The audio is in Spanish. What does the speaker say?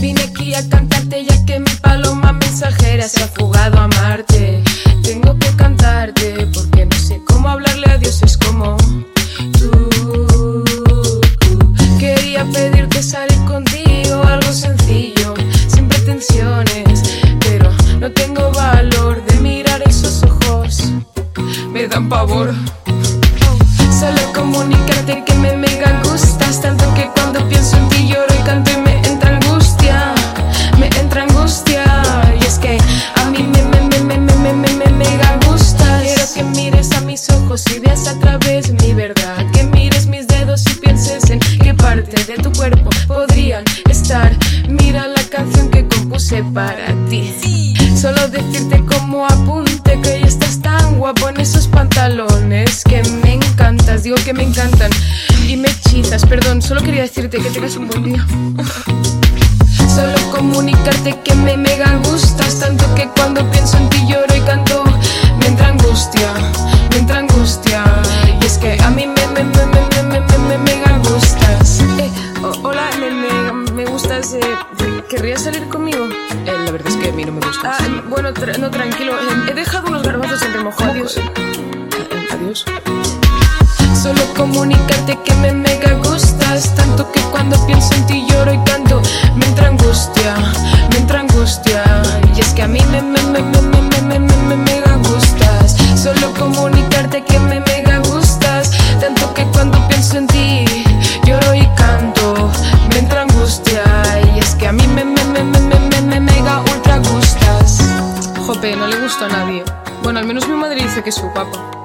Vine aquí a cantarte ya que mi paloma mensajera se ha fugado a Marte. Tengo que cantarte porque no sé cómo hablarle a Dios, es como tú. Quería pedirte salir contigo, algo sencillo, sin pretensiones, pero no tengo valor de mirar esos ojos, me dan pavor. Para ti. Solo decirte como apunte que ya estás tan guapo en esos pantalones que me encantas, digo que me encantan y me hechizas. Perdón, solo quería decirte que tengas un buen día. Solo comunicarte que me mega gustas tanto que ¿Querrías salir conmigo? Eh, la verdad es que a mí no me gusta. Ah, bueno, tra- no, tranquilo. He dejado unos garbanzos en remojo. Adiós. Adiós. Solo comunicarte que me mega gustas Tanto que cuando pienso en ti lloro y canto Me entra angustia, me entra angustia Y es que a mí me, me, me, me, Bueno, al menos mi madre dice que es su papa.